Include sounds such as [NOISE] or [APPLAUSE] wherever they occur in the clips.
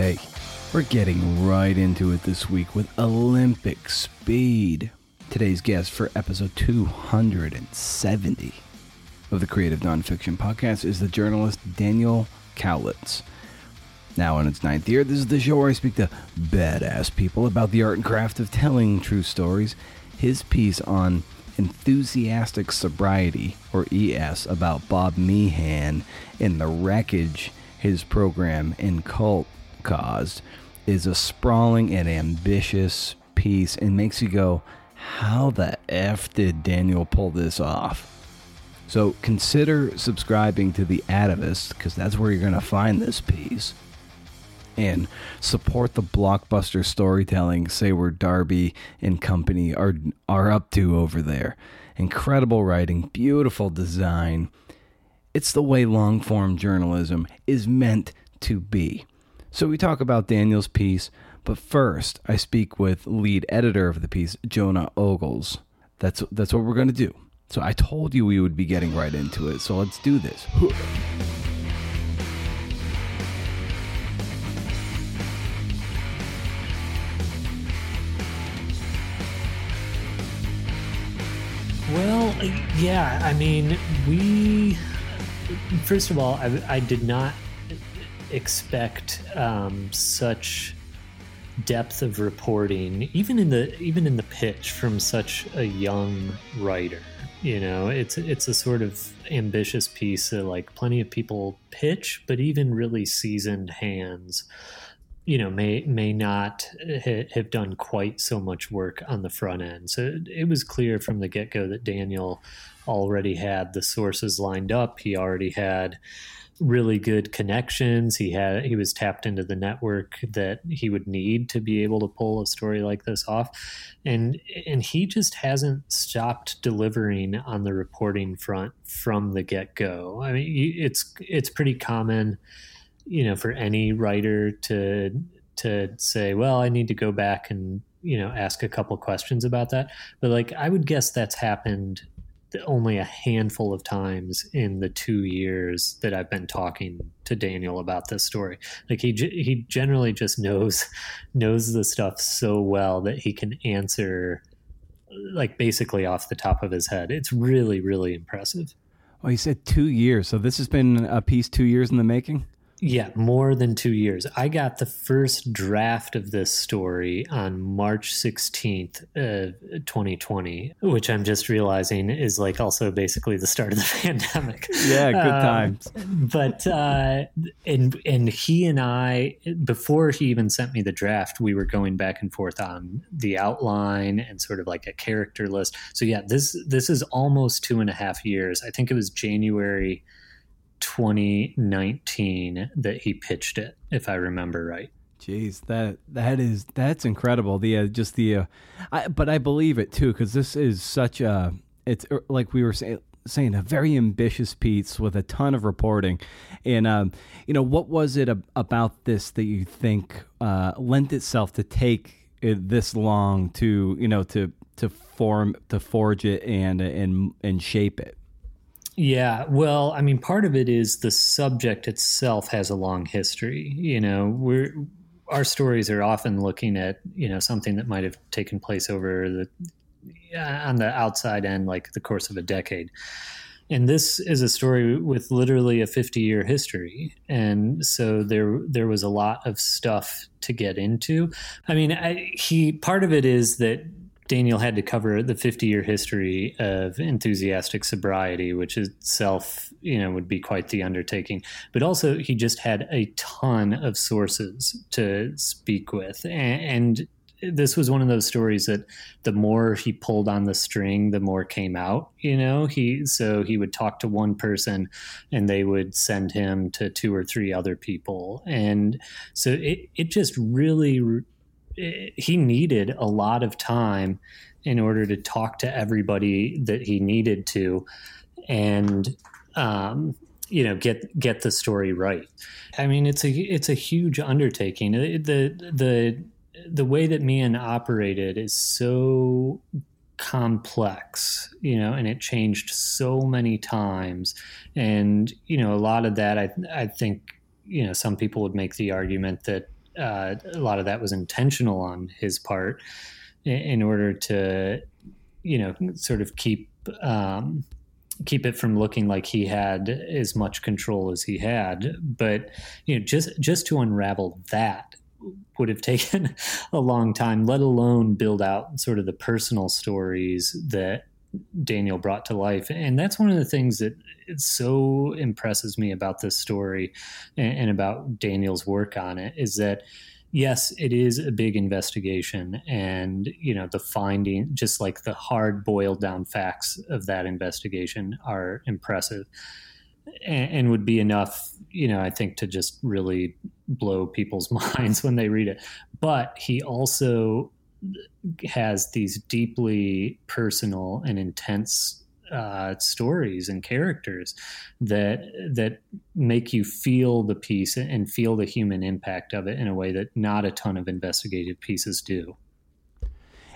Hey, we're getting right into it this week with Olympic Speed. Today's guest for episode 270 of the Creative Nonfiction Podcast is the journalist Daniel Kolitz. Now, in its ninth year, this is the show where I speak to badass people about the art and craft of telling true stories. His piece on enthusiastic sobriety, or ES, about Bob Meehan and the wreckage his program and cult caused is a sprawling and ambitious piece and makes you go, how the F did Daniel pull this off? So consider subscribing to The Atavist because that's where you're going to find this piece. And support the blockbuster storytelling Seyward Darby and company are are up to over there. Incredible writing, beautiful design. It's the way long form journalism is meant to be. So we talk about Daniel's piece, but first I speak with lead editor of the piece, Jonah Ogles. That's that's what we're going to do. So I told you we would be getting right into it. So let's do this. Well, yeah, I mean, we first of all, I, I did not expect um, such depth of reporting, even in the even in the pitch from such a young writer. You know, it's it's a sort of ambitious piece that like plenty of people pitch, but even really seasoned hands, you know, may may not ha- have done quite so much work on the front end. So it was clear from the get go that Daniel already had the sources lined up. He already had really good connections. He had he was tapped into the network that he would need to be able to pull a story like this off. And and he just hasn't stopped delivering on the reporting front from the get-go. I mean, it's it's pretty common, you know, for any writer to to say, well, I need to go back and you know ask a couple questions about that. But like I would guess that's happened only a handful of times in the two years that I've been talking to Daniel about this story. Like he he generally just knows [LAUGHS] knows the stuff so well that he can answer like basically off the top of his head. It's really really impressive. Well, he said two years, so this has been a piece two years in the making. Yeah, more than two years. I got the first draft of this story on March 16th, uh, 2020, which I'm just realizing is like also basically the start of the [LAUGHS] pandemic. Yeah, good um, times. But, uh, and, and he and I, before he even sent me the draft, we were going back and forth on the outline and sort of like a character list. So yeah, this, this is almost two and a half years. I think it was January 2019 that he pitched it, if I remember right. Jeez, that that is that's incredible. The uh, just the, uh, I, but I believe it too because this is such a it's er, like we were saying saying a very ambitious piece with a ton of reporting and um, you know what was it ab- about this that you think uh, lent itself to take it this long to you know to to form to forge it and and and shape it yeah, well, I mean, part of it is the subject itself has a long history. You know, we're our stories are often looking at you know something that might have taken place over the on the outside end, like the course of a decade. And this is a story with literally a 50 year history. And so there, there was a lot of stuff to get into. I mean, I, he, part of it is that Daniel had to cover the 50 year history of enthusiastic sobriety, which itself, you know, would be quite the undertaking. But also, he just had a ton of sources to speak with. And, this was one of those stories that the more he pulled on the string, the more came out. You know, he so he would talk to one person, and they would send him to two or three other people, and so it it just really he needed a lot of time in order to talk to everybody that he needed to and um, you know get get the story right. I mean it's a it's a huge undertaking. The the the way that Meehan operated is so complex you know and it changed so many times. And you know a lot of that i i think you know some people would make the argument that uh, a lot of that was intentional on his part in, in order to, you know, sort of keep um, keep it from looking like he had as much control as he had. But you know, just just to unravel that would have [LAUGHS] taken a long time, let alone build out sort of the personal stories that Daniel brought to life. And that's one of the things that so impresses me about this story and, and about Daniel's work on it is that yes, it is a big investigation, and you know the finding, just like the hard boiled down facts of that investigation, are impressive, and, and, would be enough, you know, I think to just really blow people's [LAUGHS] minds when they read it. But he also has these deeply personal and intense uh, stories and characters that that make you feel the piece and feel the human impact of it in a way that not a ton of investigative pieces do.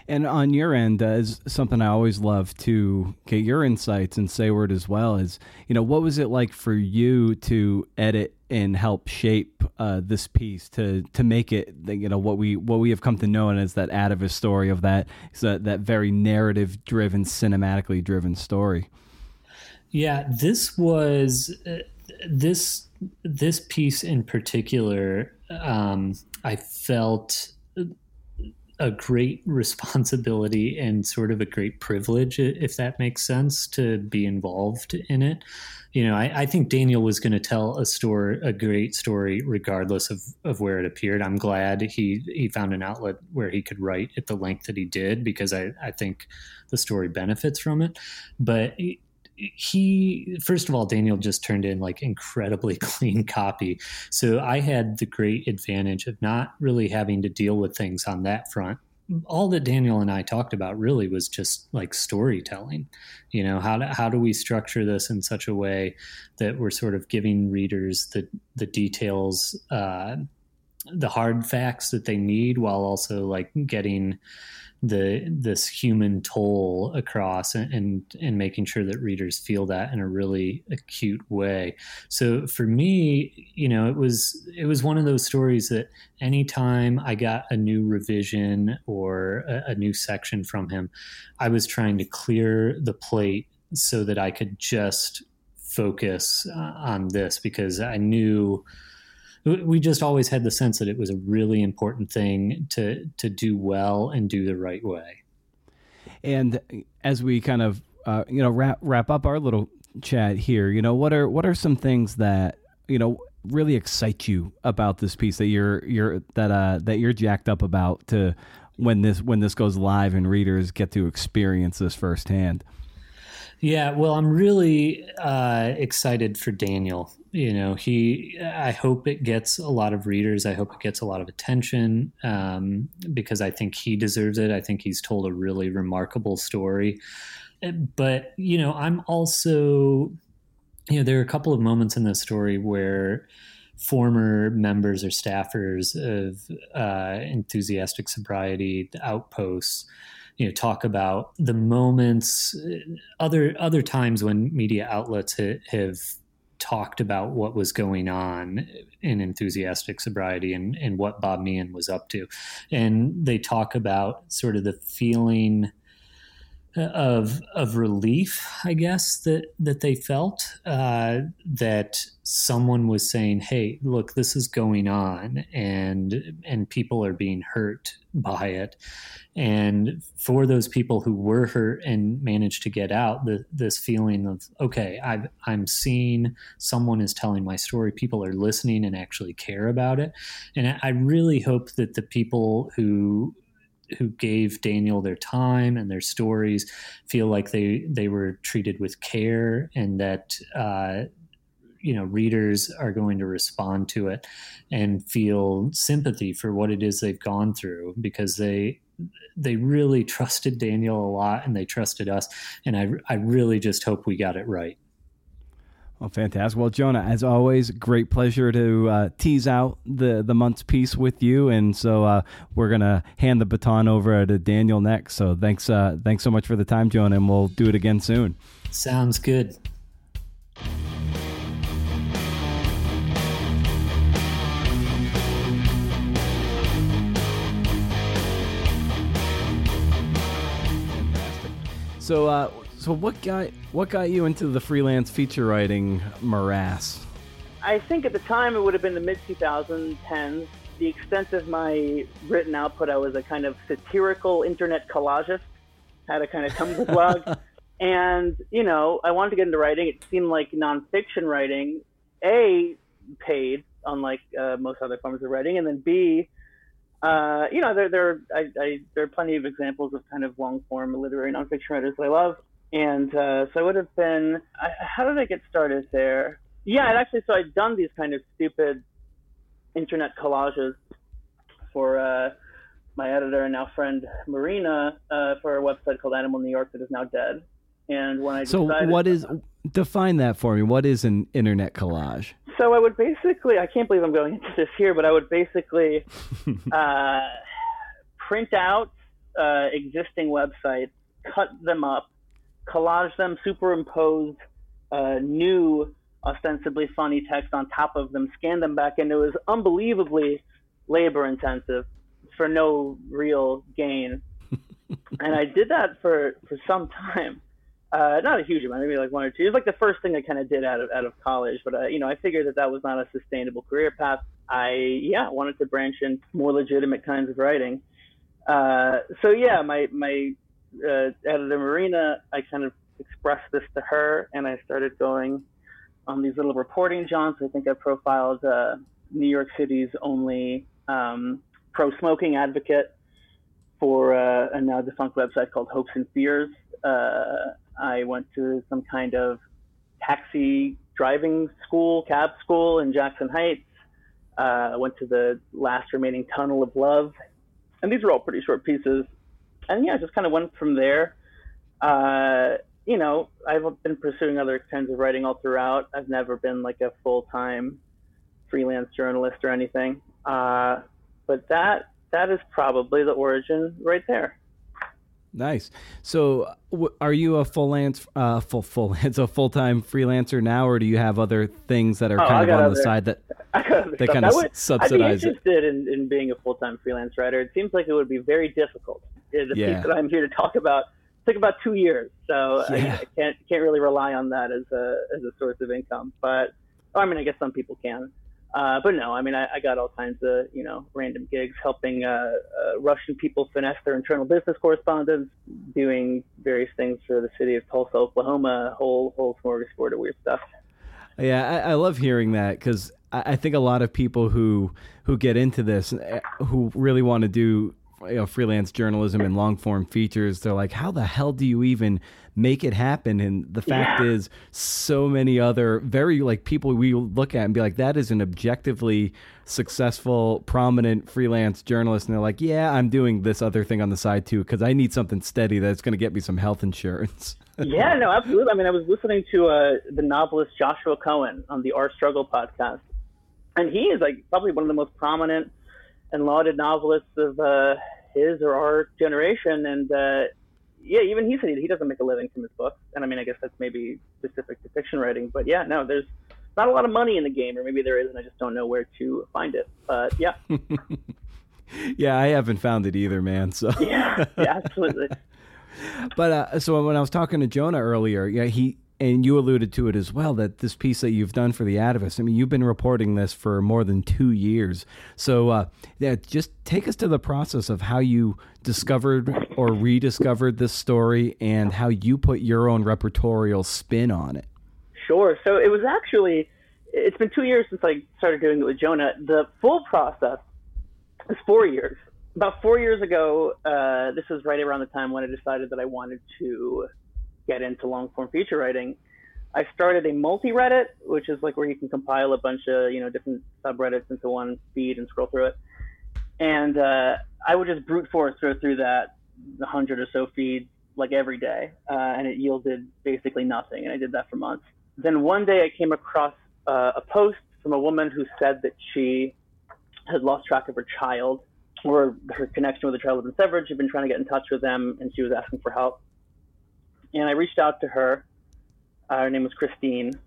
And on your end, uh, is something I always love to get your insights and Seyward as well is, you know, what was it like for you to edit and help shape uh, this piece to to make it, you know, what we what we have come to know as that Atavist story of that that that very narrative driven, cinematically driven story. Yeah, this was uh, this this piece in particular. Um, I felt a great responsibility and sort of a great privilege, if that makes sense, to be involved in it. You know, I, I think Daniel was going to tell a story, a great story, regardless of, of where it appeared. I'm glad he he found an outlet where he could write at the length that he did because I, I think the story benefits from it. But he first of all daniel just turned in like incredibly [LAUGHS] clean copy. So i had the great advantage of not really having to deal with things on that front. All that daniel and i talked about really was just like storytelling. You know how do, how do we structure this in such a way that we're sort of giving readers the the details uh, the hard facts that they need while also like getting the this human toll across and, and, and making sure that readers feel that in a really acute way. So for me, you know, it was it was one of those stories that anytime I got a new revision or a, a new section from him, I was trying to clear the plate so that I could just focus uh, on this because I knew we just always had the sense that it was a really important thing to to do well and do the right way. And as we kind of uh, you know wrap wrap up our little chat here, you know what are what are some things that you know really excite you about this piece that you're you're that uh that you're jacked up about to when this when this goes live and readers get to experience this firsthand. Yeah, well, I'm really uh, excited for Daniel. You know, he. I hope it gets a lot of readers. I hope it gets a lot of attention um, because I think he deserves it. I think he's told a really remarkable story. Uh, but you know, I'm also, you know, there are a couple of moments in this story where former members or staffers of uh, enthusiastic sobriety outposts you know talk about the moments other other times when media outlets ha- have talked about what was going on in enthusiastic sobriety and, and what Bob Meehan was up to. And they talk about sort of the feeling of of relief, I guess that that they felt uh, that someone was saying, "Hey, look, this is going on, and and people are being hurt by it." And for those people who were hurt and managed to get out, the, this feeling of, "Okay, i I'm seeing someone is telling my story. People are listening and actually care about it." And I really hope that the people who who gave Daniel their time and their stories feel like they they were treated with care and that uh, you know readers are going to respond to it and feel sympathy for what it is they've gone through because they they really trusted Daniel a lot and they trusted us and I I really just hope we got it right. Well, fantastic. Well, Jonah, as always, great pleasure to uh, tease out the, the month's piece with you. And so uh, we're going to hand the baton over to Daniel next. So thanks, uh, thanks so much for the time, Jonah, and we'll do it again soon. Sounds good. So, uh, so what got what got you into the freelance feature writing morass? I think at the time it would have been the mid 2010s. The extent of my written output, I was a kind of satirical internet collagist, had a kind of Tumblr [LAUGHS] blog. and, you know, I wanted to get into writing. It seemed like nonfiction writing, A, paid, unlike uh, most other forms of writing, and then B, uh, you know, there, there, I, I, there are plenty of examples of kind of long form literary nonfiction writers that I love. And uh, so I would have been, I, how did I get started there? Yeah, and actually, so I'd done these kind of stupid internet collages for uh, my editor and now friend Marina uh, for a website called Animal New York that is now dead. And when I so what is define that for me? What is an internet collage? So I would basically, I can't believe I'm going into this here, but I would basically [LAUGHS] uh, print out uh, existing websites, cut them up, collage them, superimpose uh, new ostensibly funny text on top of them, scan them back, and it was unbelievably labor intensive for no real gain. [LAUGHS] and I did that for for some time. Uh, not a huge amount, maybe like one or two. It was like the first thing I kind of did out of out of college, but uh, you know, I figured that that was not a sustainable career path. I yeah wanted to branch into more legitimate kinds of writing. Uh, so yeah, my my uh, the Marina, I kind of expressed this to her, and I started going on these little reporting jaunts. I think I profiled uh, New York City's only um, pro smoking advocate for uh, a now defunct website called Hopes and Fears. Uh, I went to some kind of taxi driving school, cab school in Jackson Heights. Uh, I went to the last remaining tunnel of love. And these were all pretty short pieces. And yeah, just kind of went from there. Uh, you know, I've been pursuing other kinds of writing all throughout. I've never been like a full time freelance journalist or anything. Uh, but that that is probably the origin right there. Nice. So, w- are you a full lance, uh, full full it's [LAUGHS] a full time freelancer now, or do you have other things that are oh, kind of on other, the side that [LAUGHS] that kind of subsidize I'd be interested in, in being a full time freelance writer. It seems like it would be very difficult. The yeah. piece that I'm here to talk about took about two years, so yeah. I, I, can't can't really rely on that as a as a source of income. But I mean, I guess some people can. Uh, but no, I mean, I, I, got all kinds of you know random gigs helping uh, uh, Russian people finesse their internal business correspondence, doing various things for the city of Tulsa, Oklahoma, whole whole smorgasbord of weird stuff. Yeah, I, I love hearing that because I, I think a lot of people who who get into this, eh, who really want to do you know, freelance journalism and long form features, they're like, how the hell do you even make it happen? And the fact yeah. is, so many other very like people we look at and be like, that is an objectively successful, prominent freelance journalist. And they're like, yeah, I'm doing this other thing on the side too because I need something steady that's going to get me some health insurance. [LAUGHS] yeah, no, absolutely. I mean, I was listening to uh, the novelist Joshua Cohen on the Our Struggle podcast, and he is like probably one of the most prominent and lauded novelists of uh, his or our generation. And uh, yeah, even he said he doesn't make a living from his books. And I mean, I guess that's maybe specific to fiction writing. But yeah, no, there's not a lot of money in the game, or maybe there is, and I just don't know where to find it. But yeah. [LAUGHS] yeah, I haven't found it either, man. So [LAUGHS] yeah, yeah, absolutely. [LAUGHS] but uh, so when I was talking to Jonah earlier, yeah, he and you alluded to it as well that this piece that you've done for the Atavist. I mean, you've been reporting this for more than two years. So, uh, yeah, just take us to the process of how you discovered or rediscovered this story and how you put your own repertorial spin on it. Sure. So it was actually it's been two years since I started doing it with Jonah. The full process is four years. About four years ago, uh, this was right around the time when I decided that I wanted to get into long form feature writing, I started a multi Reddit, which is like where you can compile a bunch of you know different subreddits into one feed and scroll through it. And uh, I would just brute force throw through that hundred or so feeds like every day, uh, and it yielded basically nothing. And I did that for months. Then one day I came across uh, a post from a woman who said that she had lost track of her child, or her connection with the child had been severed. She'd been trying to get in touch with them, and she was asking for help and I reached out to her. Uh, her name was Christine.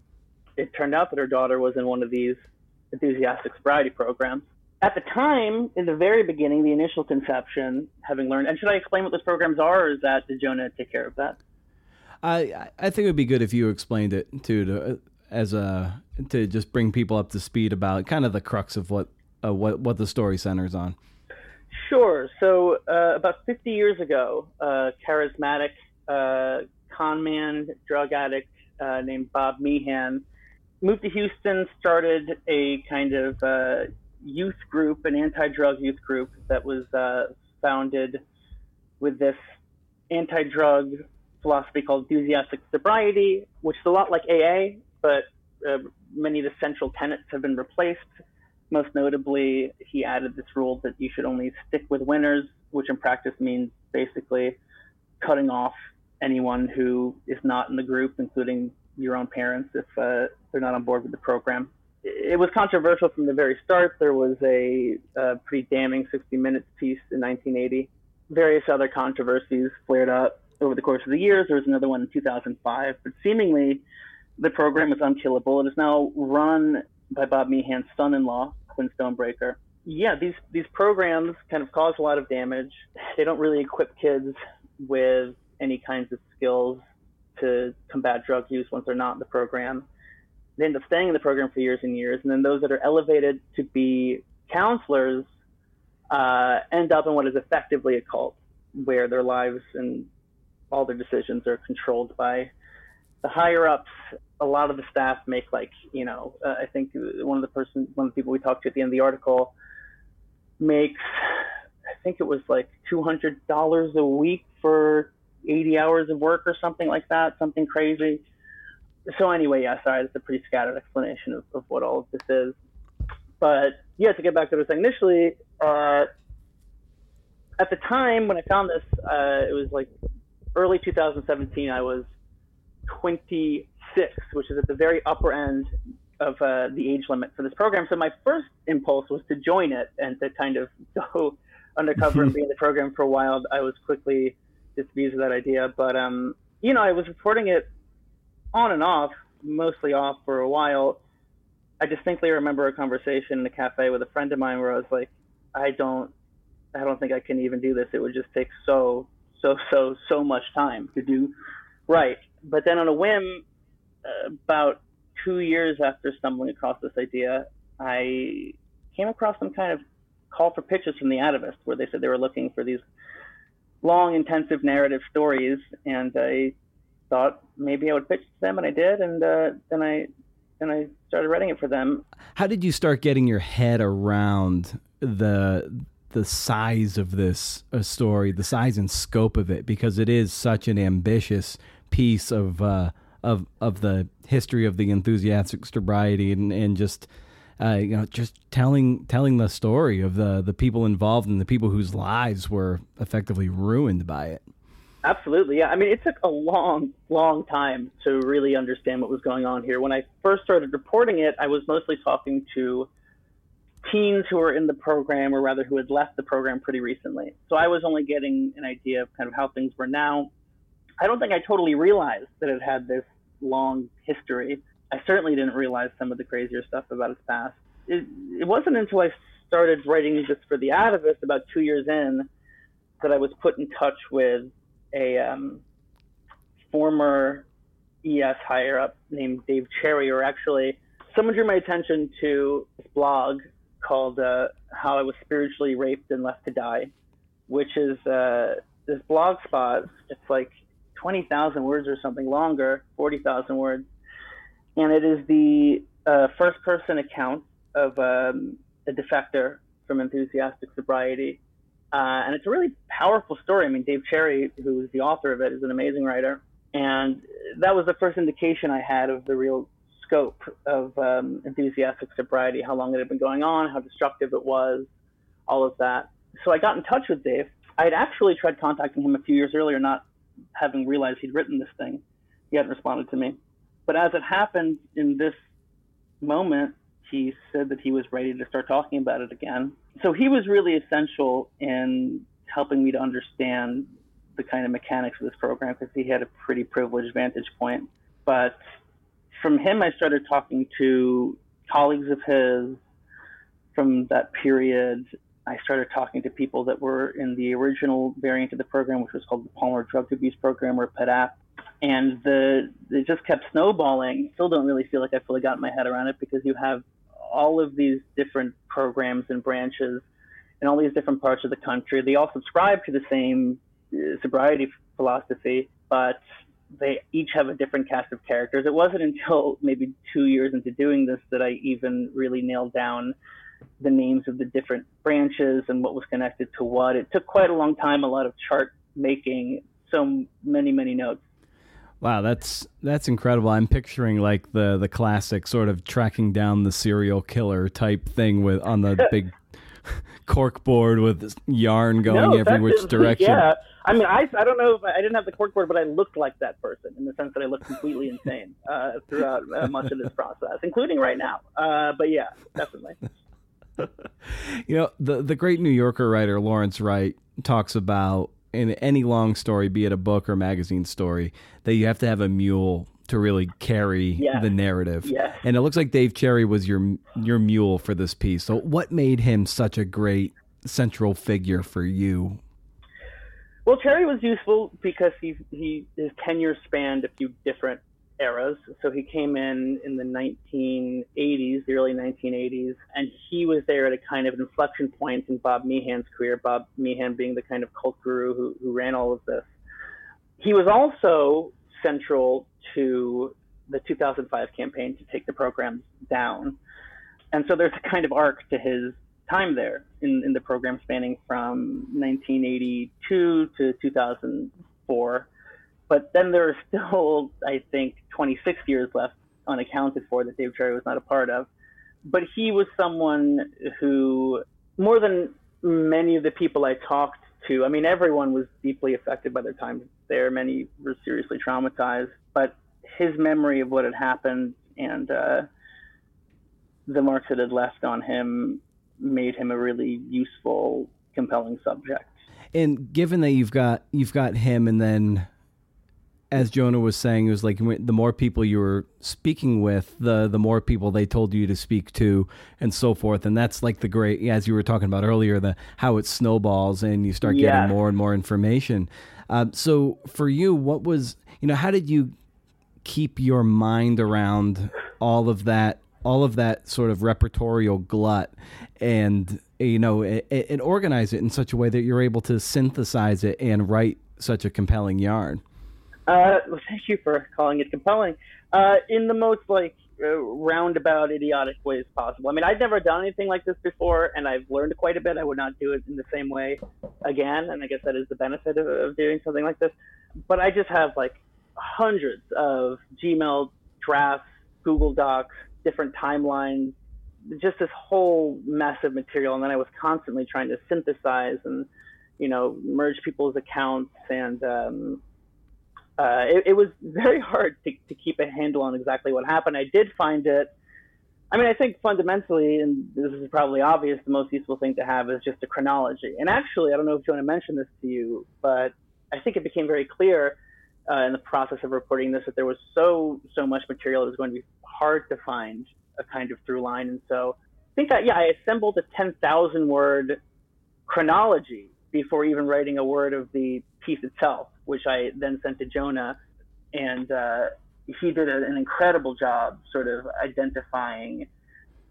It turned out that her daughter was in one of these enthusiastic sobriety programs. At the time, in the very beginning, the initial conception, having learned, and should I explain what those programs are, or is that did Jonah take care of that? I I think it would be good if you explained it too to as a to just bring people up to speed about kind of the crux of what uh, what what the story centers on. Sure. So uh, about 50 years ago, a charismatic uh, con man, drug addict uh, named Bob Meehan moved to Houston, started a kind of uh, youth group, an anti-drug youth group that was uh, founded with this anti-drug philosophy called enthusiastic sobriety, which is a lot like AA, but uh, many of the central tenets have been replaced. Most notably, he added this rule that you should only stick with winners, which in practice means basically cutting off anyone who is not in the group, including your own parents, if uh, they're not on board with the program. It was controversial from the very start. There was a, a pretty damning 60 Minutes piece in 1980. Various other controversies flared up over the course of the years. There was another one in 2005, but seemingly the program is unkillable. It is now run by Bob Meehan's son-in-law, Quinn Stonebreaker. Yeah, these these programs kind of cause a lot of damage. They don't really equip kids with any kinds of skills to combat drug use once they're not in the program. They end up staying in the program for years and years, and then those that are elevated to be counselors uh, end up in what is effectively a cult, where their lives and all their decisions are controlled by the higher ups. A lot of the staff make like you know, uh, I think one of the person, one of the people we talked to at the end of the article makes, I think it was like two hundred dollars a week for 80 hours of work or something like that, something crazy. So anyway, yeah, sorry, that's a pretty scattered explanation of, of what all of this is. But yeah, to get back to what I was saying initially, uh, at the time when I found this, uh, it was like early 2017. I was 26, which is at the very upper end of uh, the age limit for this program. So my first impulse was to join it and to kind of [LAUGHS] go undercover and be in the program for a while. I was quickly disabused of that idea, but um, you know, I was reporting it on and off, mostly off for a while. I distinctly remember a conversation in a cafe with a friend of mine where I was like, I don't, I don't think I can even do this. It would just take so, so, so, so much time to do right. But then on a whim, uh, about two years after stumbling across this idea, I came across some kind of call for pitches from the Atavist where they said they were looking for these long, intensive narrative stories, and I thought maybe I would pitch to them, and I did, and uh, then I then I started writing it for them. How did you start getting your head around the the size of this uh, story, the size and scope of it, because it is such an ambitious piece of uh, of of the history of the enthusiastic sobriety and, and just uh, you know, just telling telling the story of the the people involved and the people whose lives were effectively ruined by it. Absolutely, yeah. I mean, it took a long, long time to really understand what was going on here. When I first started reporting it, I was mostly talking to teens who were in the program, or rather, who had left the program pretty recently. So I was only getting an idea of kind of how things were now. I don't think I totally realized that it had this long history. I certainly didn't realize some of the crazier stuff about its past. It, it wasn't until I started writing this for the Atavist about two years in that I was put in touch with a um, former ES higher up named Dave Cherry, or actually, someone drew my attention to this blog called uh, How I Was Spiritually Raped and Left to Die, which is uh, this blog spot. It's like 20,000 words or something longer, 40,000 words and it is the uh, first person account of um, a defector from enthusiastic sobriety. Uh, and it's a really powerful story. I mean, Dave Cherry, who is the author of it, is an amazing writer. And that was the first indication I had of the real scope of um, enthusiastic sobriety, how long it had been going on, how destructive it was, all of that. So I got in touch with Dave. I had actually tried contacting him a few years earlier, not having realized he'd written this thing. He hadn't responded to me. But as it happened in this moment, he said that he was ready to start talking about it again. So he was really essential in helping me to understand the kind of mechanics of this program because he had a pretty privileged vantage point. But from him, I started talking to colleagues of his from that period. I started talking to people that were in the original variant of the program, which was called the Palmer Drug Abuse Program or PDAP. And the it just kept snowballing. Still don't really feel like I fully got my head around it because you have all of these different programs and branches in all these different parts of the country. They all subscribe to the same uh, sobriety philosophy, but they each have a different cast of characters. It wasn't until maybe two years into doing this that I even really nailed down the names of the different branches and what was connected to what. It took quite a long time, a lot of chart making, so many, many notes. Wow, that's that's incredible. I'm picturing like the the classic sort of tracking down the serial killer type thing with on the big [LAUGHS] cork board with yarn going no, every which [LAUGHS] direction. Yeah, I mean, I I don't know if I, I, didn't have the cork board, but I looked like that person in the sense that I looked completely insane uh, throughout uh, much of this process, including right now. Uh, but yeah, definitely. [LAUGHS] you know, the the great New Yorker writer Lawrence Wright talks about in any long story, be it a book or magazine story, that you have to have a mule to really carry yeah. the narrative. Yeah. And it looks like Dave Cherry was your your mule for this piece. So what made him such a great central figure for you? Well, Cherry was useful because he he his tenure spanned a few different eras. So he came in in the 1980s, the early 1980s, and he was there at a kind of inflection point in Bob Meehan's career. Bob Meehan being the kind of cult guru who, who ran all of this. He was also central to the 2005 campaign to take the programs down. And so there's a kind of arc to his time there in, in the program spanning from 1982 to 2004 but then there are still, I think, 26 years left unaccounted for that Dave Cherry was not a part of. But he was someone who, more than many of the people I talked to, I mean, everyone was deeply affected by their time there. Many were seriously traumatized, but his memory of what had happened and uh, the marks that had left on him made him a really useful, compelling subject. And given that you've got you've got him, and then as Jonah was saying, it was like the more people you were speaking with, the the more people they told you to speak to, and so forth. And that's like the great, as you were talking about earlier, the how it snowballs and you start yeah. getting more and more information. Uh, so for you, what was you know how did you keep your mind around all of that, all of that sort of repertorial glut, and you know, and, and organize it in such a way that you're able to synthesize it and write such a compelling yarn. Uh, well, [LAUGHS] thank you for calling it compelling. Uh, in the most like uh, roundabout, idiotic ways possible. I mean, I've never done anything like this before, and I've learned quite a bit. I would not do it in the same way again, and I guess that is the benefit of, of doing something like this. But I just have like hundreds of Gmail drafts, Google Docs, different timelines, just this whole mess of material, and then I was constantly trying to synthesize and you know merge people's accounts and um, uh, it, it, was very hard to, to keep a handle on exactly what happened. I did find it. I mean, I think fundamentally, and this is probably obvious, the most useful thing to have is just a chronology. And actually, I don't know if Jonah mentioned this to you, but I think it became very clear uh, in the process of reporting this that there was so so much material it was going to be hard to find a kind of through line. And so I think that yeah, I assembled a ten thousand word chronology before even writing a word of the piece itself, which I then sent to Jonah, and uh, he did an incredible job, sort of identifying,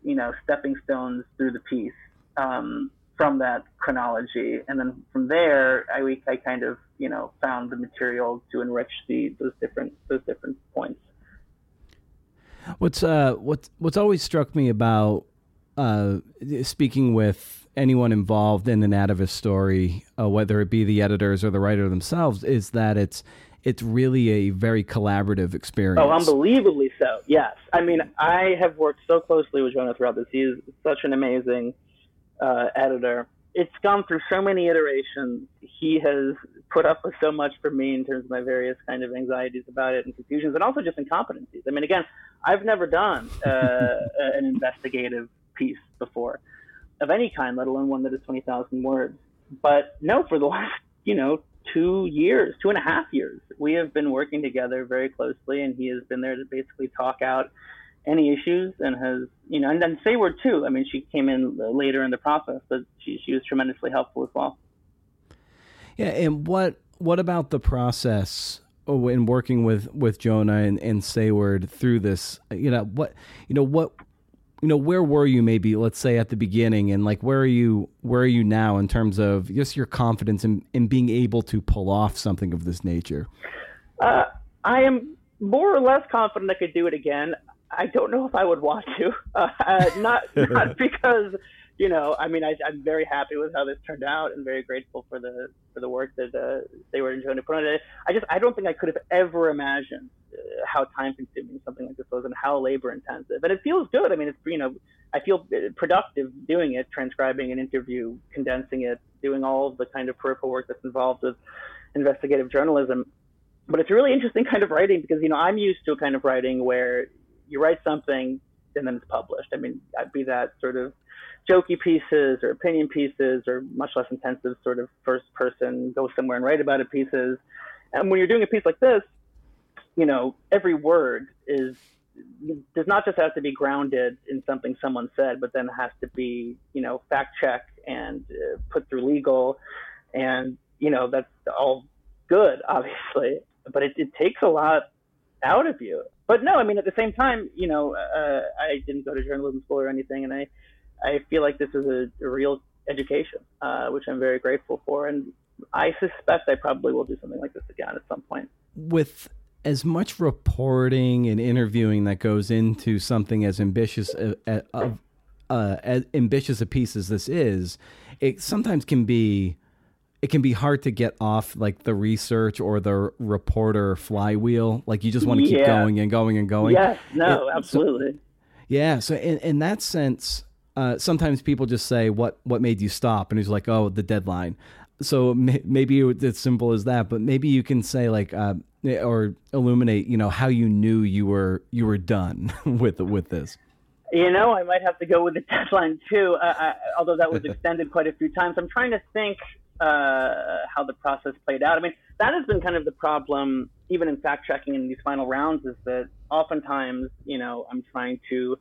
you know, stepping stones through the piece um, from that chronology, and then from there, I, I kind of, you know, found the material to enrich the those different those different points. What's uh what's what's always struck me about uh, speaking with anyone involved in an Atavist story, uh, whether it be the editors or the writer themselves, is that it's it's really a very collaborative experience. Oh, unbelievably so. Yes, I mean I have worked so closely with Jonah throughout this. He is such an amazing uh, editor. It's gone through so many iterations. He has put up with so much for me in terms of my various kind of anxieties about it and confusions, and also just incompetencies. I mean, again, I've never done uh, [LAUGHS] an investigative piece before of any kind, let alone one that is 20,000 words. But no, for the [LAUGHS] last, you know, two years, two and a half years, we have been working together very closely, and he has been there to basically talk out any issues and has, you know, and then Seyward too. I mean, she came in later in the process, but she, she was tremendously helpful as well. Yeah, and what what about the process in working with with Jonah and, and Seyward through this, you know what, you know what, you know where were you maybe let's say at the beginning, and like where are you where are you now in terms of just your confidence in in being able to pull off something of this nature? Uh, I am more or less confident I could do it again. I don't know if I would want to. [LAUGHS] Uh, not [LAUGHS] not because you know, I mean, I, am very happy with how this turned out and very grateful for the for the work that uh, they were enjoying to put on it. I just I don't think I could have ever imagined uh, how time consuming something like this was and how labor intensive. And it feels good. I mean, it's you know, I feel uh, productive doing it, transcribing an interview, condensing it, doing all the kind of peripheral work that's involved with investigative journalism. But it's a really interesting kind of writing because you know I'm used to a kind of writing where you write something and then it's published. I mean, I'd be that sort of jokey pieces or opinion pieces or much less intensive sort of first person go somewhere and write about it pieces. And when you're doing a piece like this, you know, every word is does not just have to be grounded in something someone said, but then has to be, you know, fact checked and uh, put through legal. And, you know, that's all good, [LAUGHS] obviously, but it, it takes a lot out of you. But no, I mean, at the same time, you know, uh, I didn't go to journalism school or anything, and I, I feel like this is a, a real education, uh, which I'm very grateful for. And I suspect I probably will do something like this again at some point. With as much reporting and interviewing that goes into something as ambitious uh, uh, uh, as ambitious a piece as this is, it sometimes can be it can be hard to get off like the research or the reporter flywheel. Like you just want to keep yeah. going and going and going. Yes, no, it, absolutely. So, yeah, so in, in that sense, uh, sometimes people just say what what made you stop, and he's like, oh, the deadline. So may, maybe it's as simple as that, but maybe you can say like, uh, or illuminate, you know, how you knew you were you were done [LAUGHS] with with this. You know, I might have to go with the [LAUGHS] deadline too, uh, I, although that was [LAUGHS] extended quite a few times. I'm trying to think uh, how the process played out. I mean, that has been kind of the problem, even in fact checking in these final rounds, is that oftentimes, you know, I'm trying to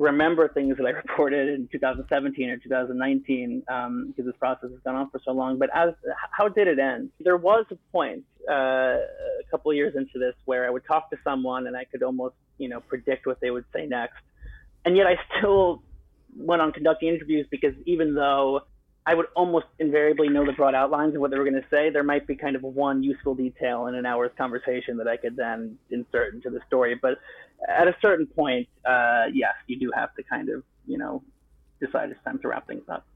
remember things that I [LAUGHS] reported in 2017 or 2019 um, because this process has gone on for so long. But as how did it end? There was a point uh, a couple years into this where I would talk to someone and I could almost you know predict what they would say next, and yet I still went on conducting interviews because even though I would almost invariably know the broad outlines of what they were going to say. There might be kind of one useful detail in an hour's conversation that I could then insert into the story. But at a certain point, uh, yes, you do have to kind of, you know, decide it's time to wrap things up.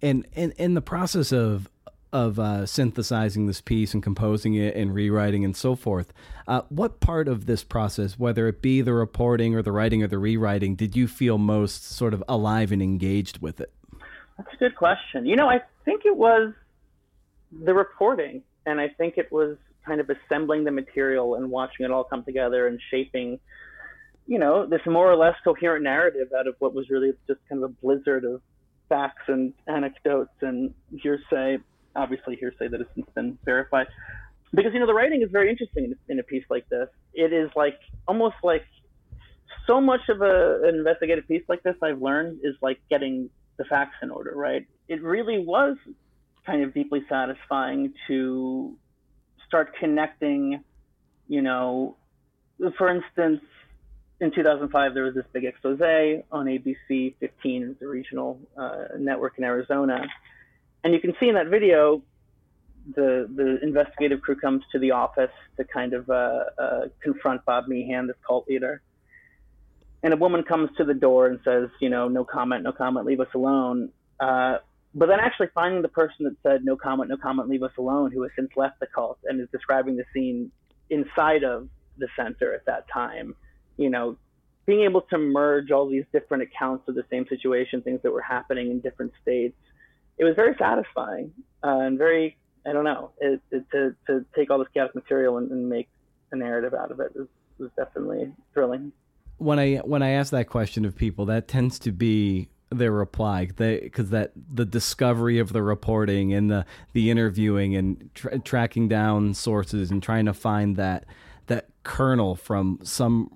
And in in the process of of uh, synthesizing this piece and composing it and rewriting and so forth, uh, what part of this process, whether it be the reporting or the writing or the rewriting, did you feel most sort of alive and engaged with it? That's a good question. You know, I think it was the reporting, and I think it was kind of assembling the material and watching it all come together and shaping, you know, this more or less coherent narrative out of what was really just kind of a blizzard of facts and anecdotes and hearsay. Obviously, hearsay that has since been verified. Because, you know, the writing is very interesting in a piece like this. It is like almost like so much of a, an investigative piece like this I've learned is like getting the facts in order, right? It really was kind of deeply satisfying to start connecting, you know, for instance, in 2005, there was this big expose on ABC 15, the regional uh, network in Arizona. And you can see in that video, the, the investigative crew comes to the office to kind of uh, uh, confront Bob Meehan, this cult leader and a woman comes to the door and says, you know, no comment, no comment, leave us alone. Uh, but then actually finding the person that said no comment, no comment, leave us alone, who has since left the cult and is describing the scene inside of the center at that time, you know, being able to merge all these different accounts of the same situation, things that were happening in different states, it was very satisfying uh, and very, I don't know, it, it, to, to take all this chaotic material and, and make a narrative out of it was, was definitely thrilling when I when I ask that question of people, that tends to be their reply because that the discovery of the reporting and the the interviewing and tra- tracking down sources and trying to find that that kernel from some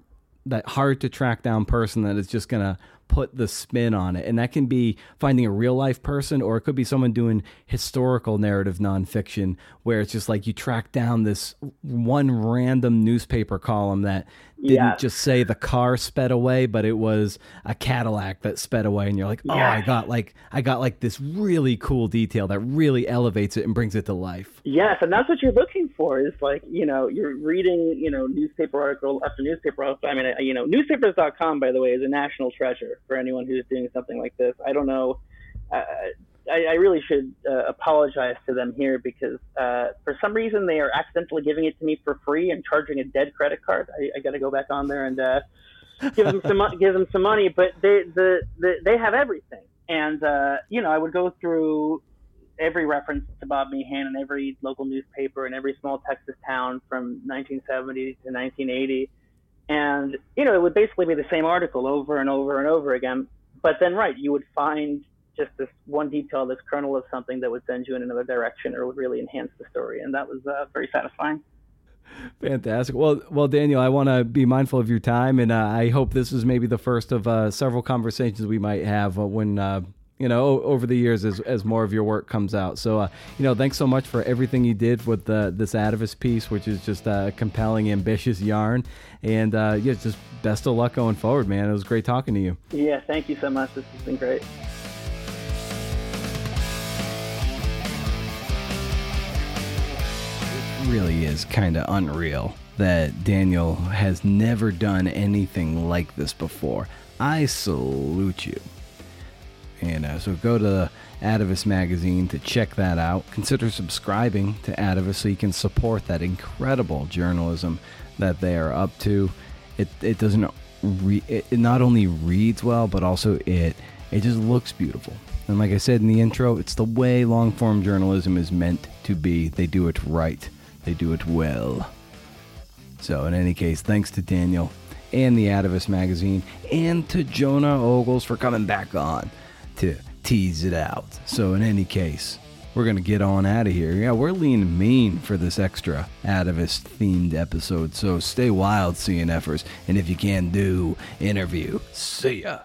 that hard to track down person that is just gonna put the spin on it. And that can be finding a real life person, or it could be someone doing historical narrative nonfiction where it's just like you track down this one random newspaper column that didn't Yes. just say the car sped away, but it was a Cadillac that sped away, and you're like, oh, I got like I got like this really cool detail that really elevates it and brings it to life. Yes, and that's what you're looking for. Is like you know you're reading you know newspaper article after newspaper article. I mean you know newspapers.com by the way is a national treasure for anyone who's doing something like this. I don't know. Uh, I, I really should uh, apologize to them here because uh, for some reason they are accidentally giving it to me for free and charging a dead credit card. I, I got to go back on there and uh, give them some [LAUGHS] give them some money, but they the, the they have everything. And uh, you know, I would go through every reference to Bob Meehan in every local newspaper in every small Texas town from 1970 to 1980, and you know, it would basically be the same article over and over and over again. But then, right, you would find just this one detail, this kernel of something that would send you in another direction or would really enhance the story, and that was uh, very satisfying. Fantastic. Well, well, Daniel, I want to be mindful of your time, and uh, I hope this is maybe the first of uh, several conversations we might have uh, when uh, you know over the years as as more of your work comes out. So, uh, you know, thanks so much for everything you did with the, this Atavist piece, which is just a compelling, ambitious yarn, and uh, yeah, just best of luck going forward, man. It was great talking to you. Yeah, thank you so much. This has been great. Really is kind of unreal that Daniel has never done anything like this before. I salute you. And uh, so go to Atavist Magazine to check that out. Consider subscribing to Atavist so you can support that incredible journalism that they are up to. It, it doesn't re- it not only reads well, but also it it just looks beautiful. And like I said in the intro, it's the way long form journalism is meant to be. They do it right. They do it well. So, in any case, thanks to Daniel and the Atavist magazine and to Jonah Ogles for coming back on to tease it out. So, in any case, we're going to get on out of here. Yeah, we're lean mean for this extra Atavist themed episode. So, stay wild, CNFers. And if you can do, interview. See ya.